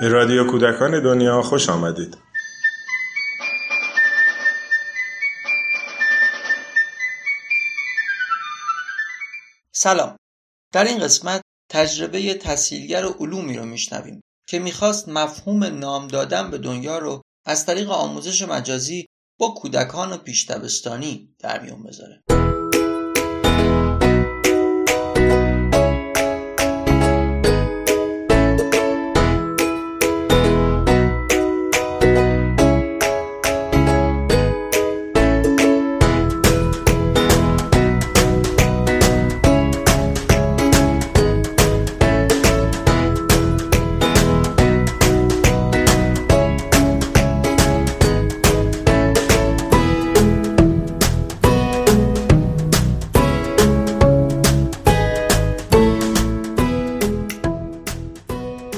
به رادیو کودکان دنیا خوش آمدید. سلام. در این قسمت تجربه تسهیلگر علومی رو میشنویم که می‌خواست مفهوم نام دادن به دنیا رو از طریق آموزش مجازی با کودکان و پیشتبستانی در میون بذاره.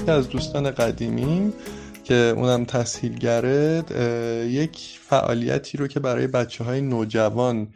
از دوستان قدیمیم که اونم تسهیلگره یک فعالیتی رو که برای بچه های نوجوان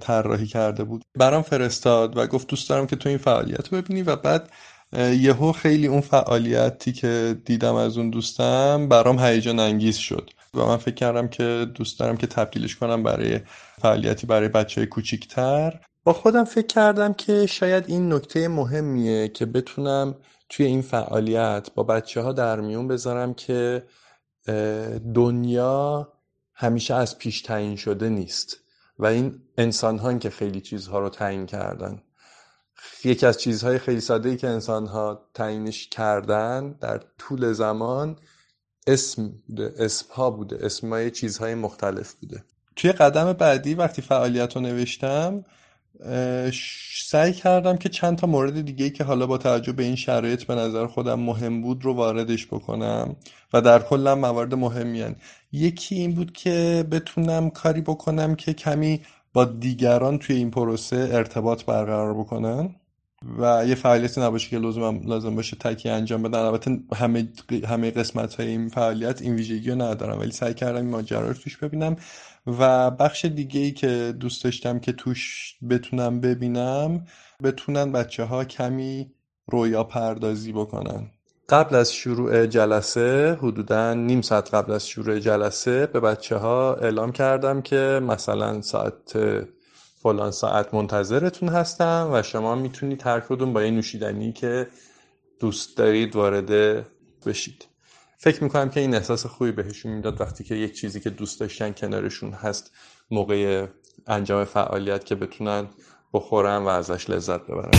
طراحی کرده بود. برام فرستاد و گفت دوست دارم که تو این فعالیت رو ببینی و بعد یهو خیلی اون فعالیتی که دیدم از اون دوستم برام هیجان انگیز شد و من فکر کردم که دوست دارم که تبدیلش کنم برای فعالیتی برای بچه های کوچیکتر. با خودم فکر کردم که شاید این نکته مهمیه که بتونم توی این فعالیت با بچه ها در میون بذارم که دنیا همیشه از پیش تعیین شده نیست و این انسان ها که خیلی چیزها رو تعیین کردن. یکی از چیزهای خیلی ساده ای که انسان ها تعیینش کردن در طول زمان اسم بوده اسم ها بوده اسمای چیزهای مختلف بوده. توی قدم بعدی وقتی فعالیت رو نوشتم سعی کردم که چند تا مورد دیگه که حالا با توجه به این شرایط به نظر خودم مهم بود رو واردش بکنم و در کلم موارد مهمی هن. یکی این بود که بتونم کاری بکنم که کمی با دیگران توی این پروسه ارتباط برقرار بکنن و یه فعالیتی نباشه که لازم لازم باشه تکی انجام بدن البته همه همه قسمت های این فعالیت این ویژگی رو ندارم ولی سعی کردم این ماجرا رو توش ببینم و بخش دیگه ای که دوست داشتم که توش بتونم ببینم بتونن بچه ها کمی رویا پردازی بکنن. قبل از شروع جلسه حدودا نیم ساعت قبل از شروع جلسه به بچه ها اعلام کردم که مثلا ساعت فلان ساعت منتظرتون هستم و شما می‌تونید هر کدوم با یه نوشیدنی که دوست دارید وارد بشید. فکر می‌کنم که این احساس خوبی بهشون می‌داد وقتی که یک چیزی که دوست داشتن کنارشون هست موقع انجام فعالیت که بتونن بخورن و ازش لذت ببرن.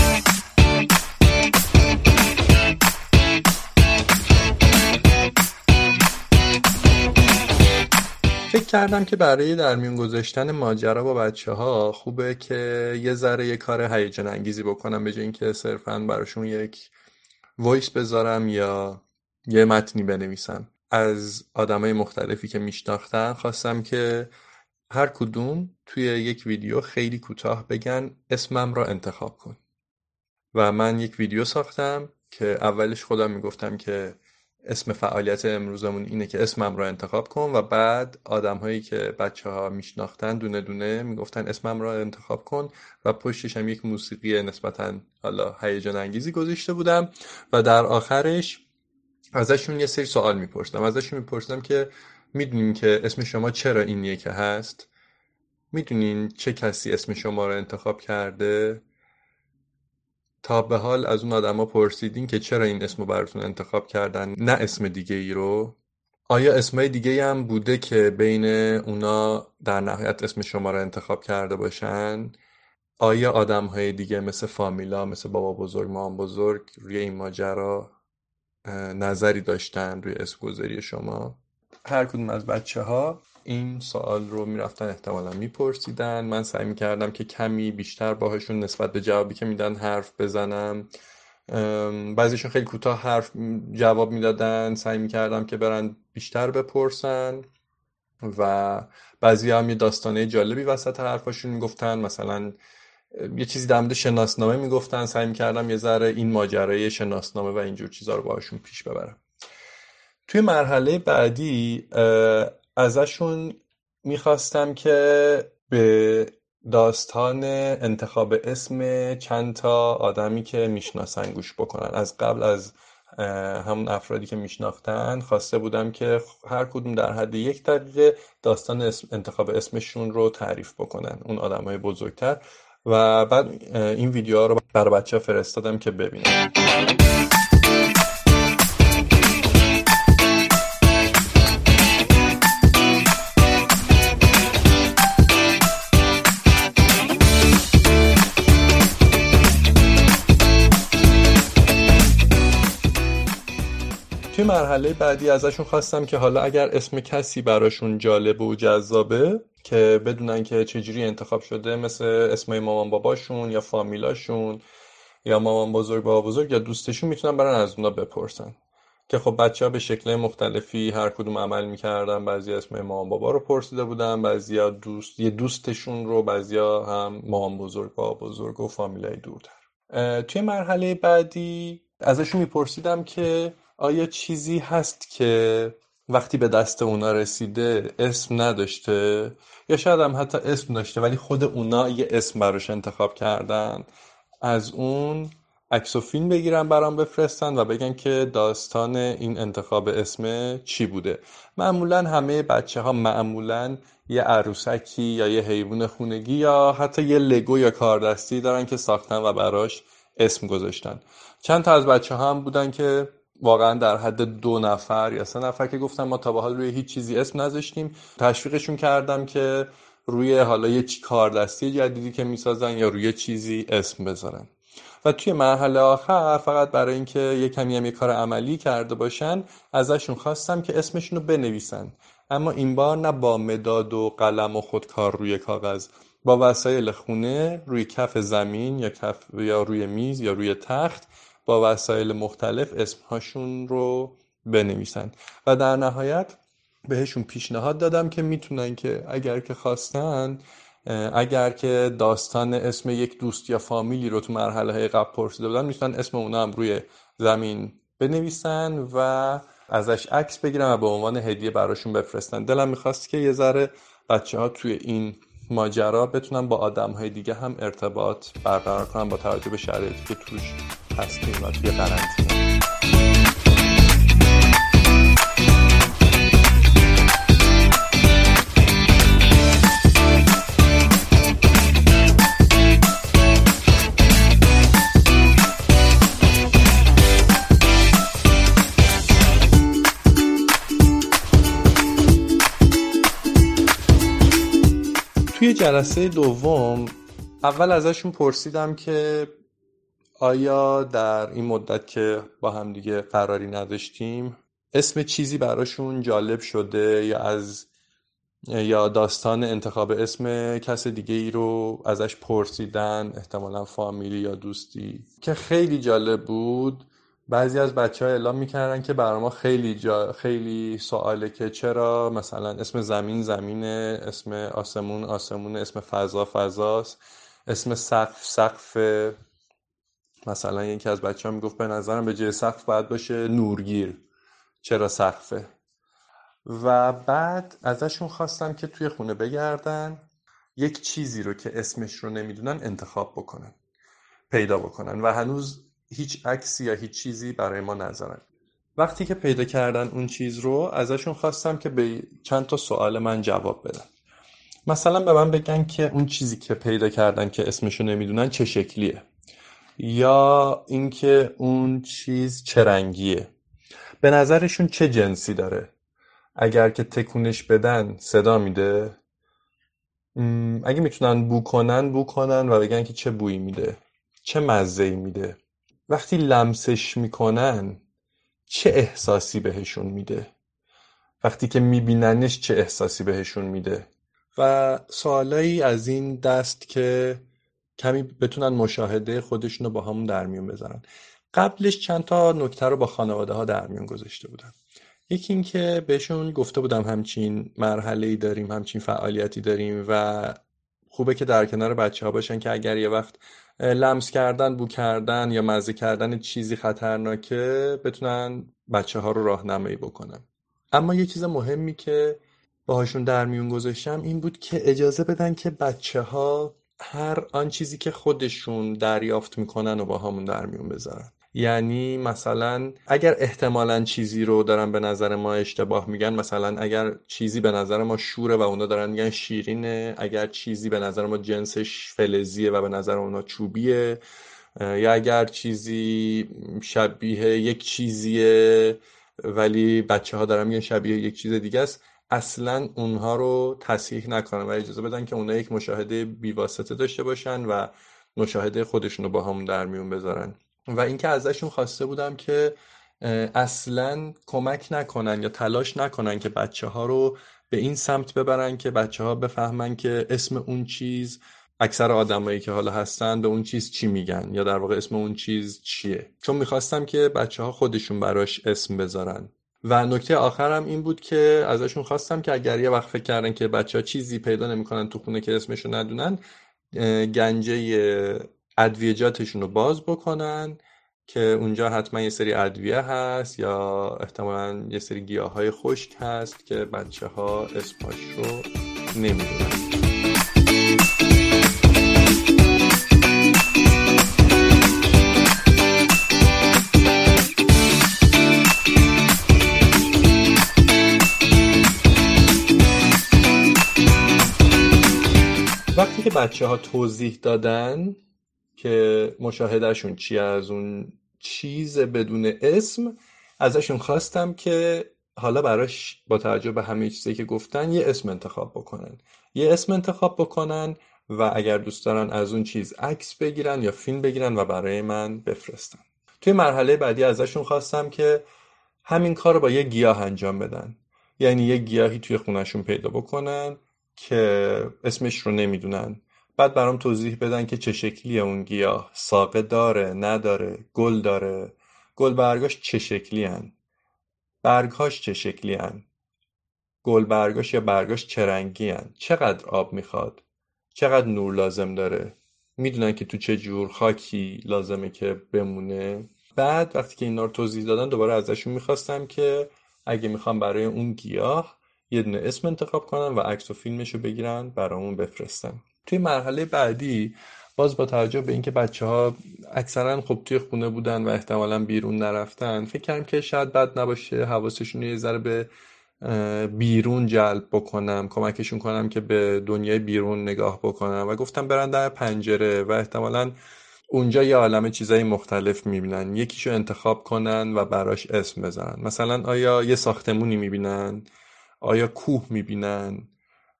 فکر کردم که برای در میون گذاشتن ماجرا با بچه ها خوبه که یه ذره یه کار هیجان انگیزی بکنم به اینکه صرفا براشون یک وایس بذارم یا یه متنی بنویسم از آدمای مختلفی که میشناختم خواستم که هر کدوم توی یک ویدیو خیلی کوتاه بگن اسمم را انتخاب کن. و من یک ویدیو ساختم که اولش خودم می‌گفتم که اسم فعالیت امروزمون اینه که اسمم را انتخاب کن و بعد آدم هایی که بچه ها میشناختن دونه دونه می‌گفتن اسمم را انتخاب کن و پشتش هم یک موسیقی نسبتا حالا هیجان انگیزی گذاشته بودم و در آخرش ازشون یه سری سوال میپرسیدم. ازشون میپرسیدم که می‌دونین که اسم شما چرا اینیه که هست؟ می‌دونین چه کسی اسم شما رو انتخاب کرده؟ تا به حال از اون آدما پرسیدین که چرا این اسم رو براتون انتخاب کردن نه اسم دیگه ای رو. آیا اسمای دیگه هم بوده که بین اونا در نهایت اسم شما رو انتخاب کرده باشن؟ آیا آدم های دیگه مثل فامیلا مثل بابا بزرگ مام بزرگ روی این ماجرا نظری داشتن روی اسم گذاری شما؟ هر کدوم از بچه ها این سوال رو می‌رفتن احتمالا میپرسیدن. من سعی می‌کردم که کمی بیشتر باهاشون نسبت به جوابی که میدن حرف بزنم. بعضیشون خیلی کوتاه حرف جواب می‌دادن. سعی می‌کردم که برن بیشتر بپرسن و بعضی هم یه داستانه جالبی وسط حرفاشون می‌گفتن. مثلا یه چیزی در مورد شناسنامه می‌گفتن سعی می‌کردم یه ذره این ماجرای شناسنامه و اینجور چیزها رو باهاشون پیش ببرم. توی مرحله بعدی ازشون می‌خواستم که به داستان انتخاب اسم چند تا آدمی که می‌شناسن گوش بکنن. از قبل از همون افرادی که میشناختن خواسته بودم که هر کدوم در حد یک دقیقه داستان اسم انتخاب اسمشون رو تعریف بکنن. اون آدم های بزرگتر. و بعد این ویدیوها رو برای بچه فرستادم که ببینن. مرحله بعدی ازشون خواستم که حالا اگر اسم کسی براشون جالب و جذابه که بدونن که چجوری انتخاب شده مثل اسمای مامان باباشون یا فامیلاشون یا مامان بزرگ بابا بزرگ یا دوستشون می‌تونن برن از اونا بپرسن. که خب بچه ها به شکل مختلفی هر کدوم عمل می‌کردن. بعضی اسم مامان بابا رو پرسیده بودن بعضی دوست یه دوستشون رو بعضی هم مامان بزرگ بابا بزرگ و فامیلای دورتر. توی مرحله بعدی ازشون میپرسیدم که آیا چیزی هست که وقتی به دست اونا رسیده اسم نداشته؟ یا شاید هم حتی اسم داشته ولی خود اونا یه اسم براش انتخاب کردن. از اون عکس و فیلم بگیرن برام بفرستن و بگن که داستان این انتخاب اسم چی بوده. معمولا همه بچه ها معمولا یه عروسکی یا یه حیوان خونگی یا حتی یه لگو یا کاردستی دارن که ساختن و براش اسم گذاشتن. چند تا از بچه ها هم بودن که واقعا در حد دو نفر یا سه نفر که گفتم ما تا به حال روی هیچ چیزی اسم نذاشتیم. تشویقشون کردم که روی حالا یه کاردستی جدیدی که می‌سازن یا روی چیزی اسم بذارن. و توی مرحله آخر فقط برای اینکه یه کمی هم یه کار عملی کرده باشن ازشون خواستم که اسمشون رو بنویسن. اما این بار نه با مداد و قلم و خودکار روی کاغذ با وسایل خونه روی کف زمین یا کف یا روی میز یا روی تخت با وسایل مختلف اسمهاشون رو بنویسن. و در نهایت بهشون پیشنهاد دادم که می‌تونن که اگر که خواستن اگر که داستان اسم یک دوست یا فامیلی رو تو مرحله های قبل پرسیده بودن می‌تونن اسم اونا هم روی زمین بنویسن و ازش عکس بگیرن و به عنوان هدیه براشون بفرستن. دلم می‌خواست که یه ذره بچه ها توی این ماجرا بتونن با آدم های دیگه هم ارتباط برقرار کنن با توجه به شرایطی که توش هستیم و توی قرنطینه. توی جلسه دوم اول ازشون پرسیدم که آیا در این مدت که با هم دیگه قراری نداشتیم اسم چیزی براشون جالب شده یا از یا داستان انتخاب اسم کس دیگه ای رو ازش پرسیدن احتمالا فامیلی یا دوستی؟ که خیلی جالب بود. بعضی از بچه ها اعلام می‌کردن که برای ما خیلی جا خیلی سواله که چرا مثلا اسم زمین زمینه اسم آسمون آسمون اسم فضا فضاست اسم سقف سقف مثلا یکی از بچه ها می‌گفت به نظرم به جای سقف باید باشه نورگیر چرا سقفه؟ و بعد ازشون خواستم که توی خونه بگردن یک چیزی رو که اسمش رو نمی‌دونن انتخاب بکنن پیدا بکنن و هنوز هیچ عکسی یا هیچ چیزی برای ما نذارن. وقتی که پیدا کردن اون چیز رو ازشون خواستم که به چند تا سوال من جواب بدن. مثلا به من بگن که اون چیزی که پیدا کردن که اسمشو نمی‌دونن چه شکلیه. یا اینکه اون چیز چه رنگیه؟ به نظرشون چه جنسی داره؟ اگر که تکونش بدن صدا میده؟ اگه می‌تونن بو کنن بو کنن و بگن که چه بویی میده چه مزه میده. وقتی لمسش می‌کنن چه احساسی بهشون میده؟ وقتی که میبیننش چه احساسی بهشون میده؟ و سوالایی از این دست که کمی بتونن مشاهده خودشون رو با همون در میون بذارن. قبلش چند تا نکته رو با خانواده ها در میون گذاشته بودم. یکی اینکه بهشون گفته بودم همچین مرحله ای داریم همچین فعالیتی داریم و خوبه که در کنار بچه ها باشن که اگر یه وقت لمس کردن بو کردن یا مزه کردن چیزی خطرناکه بتونن بچه ها رو راهنمایی بکنن. اما یه چیز مهمی که باهاشون در میون گذاشتم این بود که اجازه بدن که بچه ها هر آن چیزی که خودشون دریافت می‌کنن و با همون در میون بذارن. یعنی مثلا اگر احتمالا چیزی رو دارن به نظر ما اشتباه میگن مثلا اگر چیزی به نظر ما شوره و اونا دارن میگن شیرینه اگر چیزی به نظر ما جنسش فلزیه و به نظر اونا چوبیه یا اگر چیزی شبیه یک چیزیه ولی بچه ها دارن میگن شبیه یک چیز دیگه است اصلا اونها رو تصحیح نکنن و اجازه بدن که اونها یک مشاهده بیواسطه داشته باشن و مشاهده خودشون رو با همون در میون بذارن. و اینکه ازشون خواسته بودم که اصلا کمک نکنن یا تلاش نکنن که بچه ها رو به این سمت ببرن که بچه ها بفهمن که اسم اون چیز اکثر آدمایی که حالا هستن به اون چیز چی میگن یا در واقع اسم اون چیز چیه. چون می‌خواستم که بچه ها خودشون براش اسم بذارن. و نکته آخرم این بود که ازشون خواستم که اگر یه وقت فکر کردن که بچه ها چیزی پیدا نمی‌کنن تو خونه که اسمشو ندونن گنجه ادویجاتشون رو باز بکنن که اونجا حتما یه سری ادویه هست یا احتمالا یه سری گیاه های خشک هست که بچه ها اسماش رو نمی‌دونن. که بچه ها توضیح دادن که مشاهدهشون چی از اون چیز بدون اسم ازشون خواستم که حالا براش با توجه به همه چیزی که گفتن یه اسم انتخاب بکنن. یه اسم انتخاب بکنن و اگر دوست دارن از اون چیز عکس بگیرن یا فیلم بگیرن و برای من بفرستن. توی مرحله بعدی ازشون خواستم که همین کار رو با یه گیاه انجام بدن. یعنی یه گیاهی توی خونشون پیدا بکنن که اسمش رو نمی‌دونن. بعد برام توضیح بدن که چه شکلی اون گیاه. ساقه داره نداره گل داره. گل برگاش چه شکلی هن؟ برگهاش چه شکلی هن؟ گل برگاش یا برگاش چه رنگی هن؟ چقدر آب می‌خواد؟ چقدر نور لازم داره؟ می‌دونن که تو چه جور خاکی لازمه که بمونه. بعد وقتی که اینا رو توضیح دادن دوباره ازشون می‌خواستم که اگه می‌خوام برای اون گیاه یه دونه اسم انتخاب کنن و عکس و فیلمش رو بگیرن برامون بفرستن. توی مرحله بعدی باز با توجه به اینکه بچه ها اکثرا خب توی خونه بودن و احتمالا بیرون نرفتن فکر کردم که شاید بد نباشه حواسشون یه ذره به بیرون جلب بکنم کمکشون کنم که به دنیای بیرون نگاه بکنم. و گفتم برن در پنجره و احتمالا اونجا یه عالم چیزای مختلف می‌بینن. یکیشو انتخاب کنن و براش اسم بزنن. مثلا آیا یه ساختمونی می‌بینن؟ آیا کوه می‌بینن؟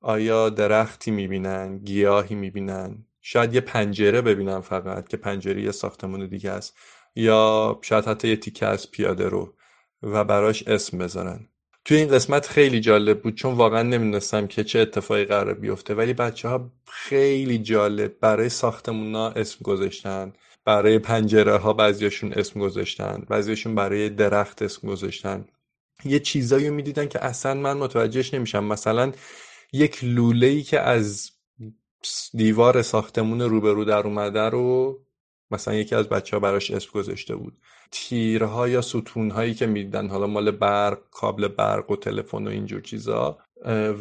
آیا درختی می‌بینن؟ گیاهی می‌بینن؟ شاید یه پنجره ببینن فقط که پنجره یه ساختمون دیگه است. یا شاید حتی یه تیکه از پیاده رو و براش اسم بذارن. توی این قسمت خیلی جالب بود چون واقعا نمی‌دونستم که چه اتفاقی قرار بیفته ولی بچه ها خیلی جالب برای ساختمون ها اسم گذاشتن. برای پنجره ها بعضیاشون اسم گذاشتن بعضیاشون برای درخت اسم گذاشتن. یه چیزایی رو می‌دیدن که اصلا من متوجهش نمیشم. مثلا یک لوله ای که از دیوار ساختمون روبرو در اومده رو مثلا یکی از بچه ها براش اسم گذاشته بود. تیرها یا ستونهایی که می‌دیدن حالا مال برق کابل برق و تلفن و اینجور چیزا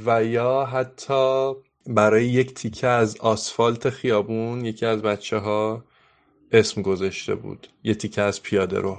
و یا حتی برای یک تیکه از آسفالت خیابون یکی از بچه ها اسم گذاشته بود. یه تیکه از پیاده رو.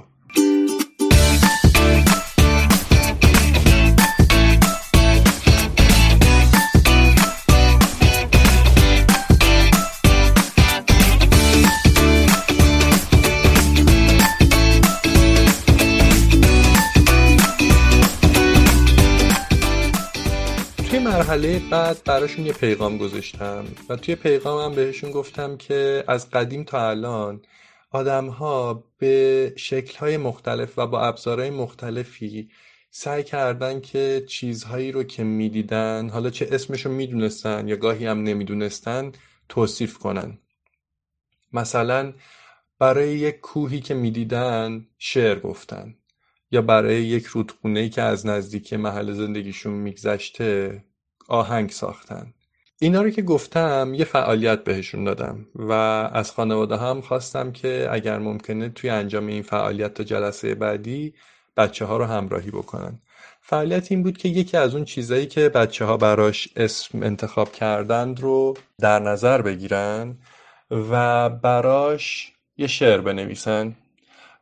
مرحله بعد براشون یه پیغام گذاشتم و توی پیغامم بهشون گفتم که از قدیم تا الان آدم ها به شکل های مختلف و با ابزارهای مختلفی سعی کردن که چیزهایی رو که می‌دیدن حالا چه اسمشو می‌دونستن یا گاهی هم نمی‌دونستن توصیف کنن. مثلا برای یک کوهی که می‌دیدن شعر گفتن یا برای یک رودخونه که از نزدیک محل زندگیشون میگذشته آهنگ ساختن. اینا رو که گفتم یه فعالیت بهشون دادم و از خانواده هم خواستم که اگر ممکنه توی انجام این فعالیت تا جلسه بعدی بچه ها رو همراهی بکنن. فعالیت این بود که یکی از اون چیزایی که بچه ها براش اسم انتخاب کردند رو در نظر بگیرن و براش یه شعر بنویسن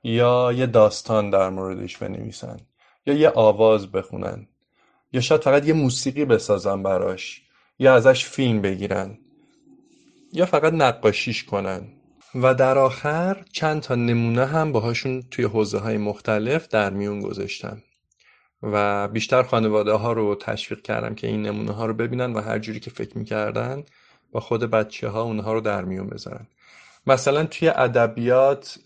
یا یه داستان در موردش بنویسن یا یه آواز بخونن. یا شاید فقط یه موسیقی بسازن براش یا ازش فیلم بگیرن یا فقط نقاشیش کنن. و در آخر چند تا نمونه هم باهاشون توی حوزه های مختلف در میون گذاشتم. و بیشتر خانواده ها رو تشویق کردم که این نمونه ها رو ببینن و هر جوری که فکر می‌کردن با خود بچه ها اونها رو در میون بذارن. مثلا توی ادبیات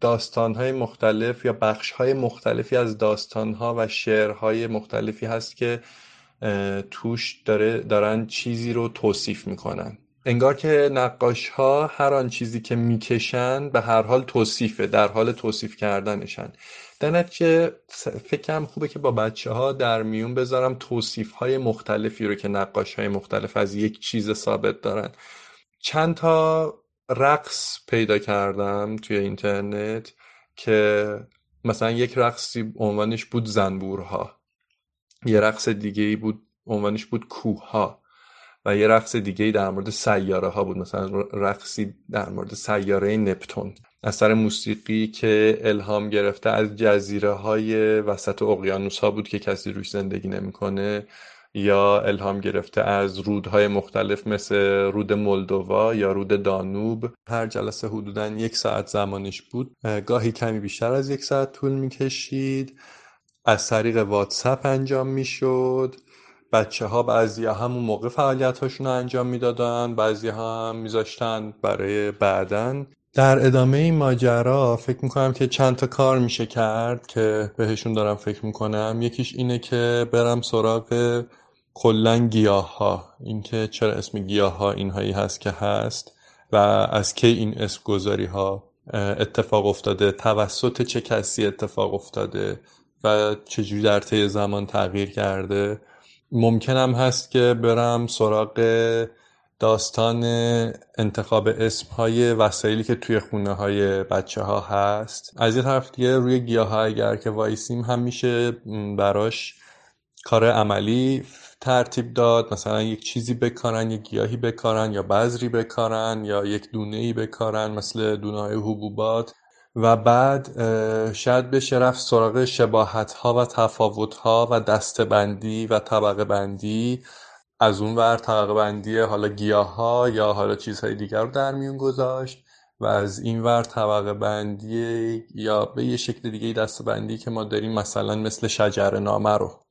داستان های مختلف یا بخش های مختلفی از داستان ها و شعرهای مختلفی هست که توش داره دارن چیزی رو توصیف می‌کنن. انگار که نقاش ها هر آن چیزی که می‌کشن به هر حال توصیفه در حال توصیف کردنشن. در نتیجه فکرم خوبه که با بچه ها در میون بذارم توصیف های مختلفی رو که نقاش های مختلف از یک چیز ثابت دارن. چند تا رقص پیدا کردم توی اینترنت که مثلا یک رقصی عنوانش بود زنبورها. یه رقص دیگه ای بود عنوانش بود کوه ها و یه رقص دیگه ای در مورد سیاره ها بود. مثلا رقصی در مورد سیاره نپتون. اثر موسیقی که الهام گرفته از جزیره های وسط اقیانوس ها بود که کسی روش زندگی نمی‌کنه. یا الهام گرفته از رودهای مختلف مثل رود مولدووا یا رود دانوب. هر جلسه حدودا یک ساعت زمانش بود. گاهی کمی بیشتر از یک ساعت طول می‌کشید. از طریق واتساپ انجام می‌شد. بچه ها بعضی همون موقع فعالیت هاشون رو انجام می‌دادن بعضی هم میذاشتن برای بعدن. در ادامه این ماجرا فکر می‌کنم که چند تا کار میشه کرد که بهشون دارم فکر می‌کنم. یکیش اینه که برم سراغ کلا گیاه ها اینکه چرا اسم گیاه ها اینهایی هست که هست و از کی این اسم گذاری ها اتفاق افتاده توسط چه کسی اتفاق افتاده و چجوری در طی زمان تغییر کرده. ممکنم هست که برم سراغ داستان انتخاب اسم های وسایلی که توی خونه های بچه ها هست. از یه طرف دیگه روی گیاه ها اگر که وایسیم هم میشه براش کار عملی ترتیب داد مثلا یک چیزی بکارن یک گیاهی بکارن یا بذری بکارن یا یک دونه ای بکارن مثل دونه های حبوبات. و بعد شاید بشه رفت سراغ شباهت ها و تفاوت ها و دستبندی و طبقه بندی از اون ور طبقه بندی حالا گیاه ها یا حالا چیزهای دیگر رو در میون گذاشت و از این ور طبقه بندی یا به یه شکل دیگه دسته بندی که ما داریم مثلا مثل شجر نامه رو.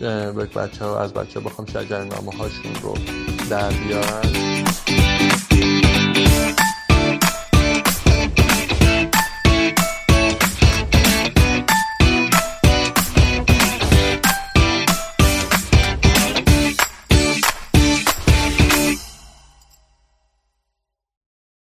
بچه ها از بچه ها بخوام شجر نامه هاشون رو در بیارن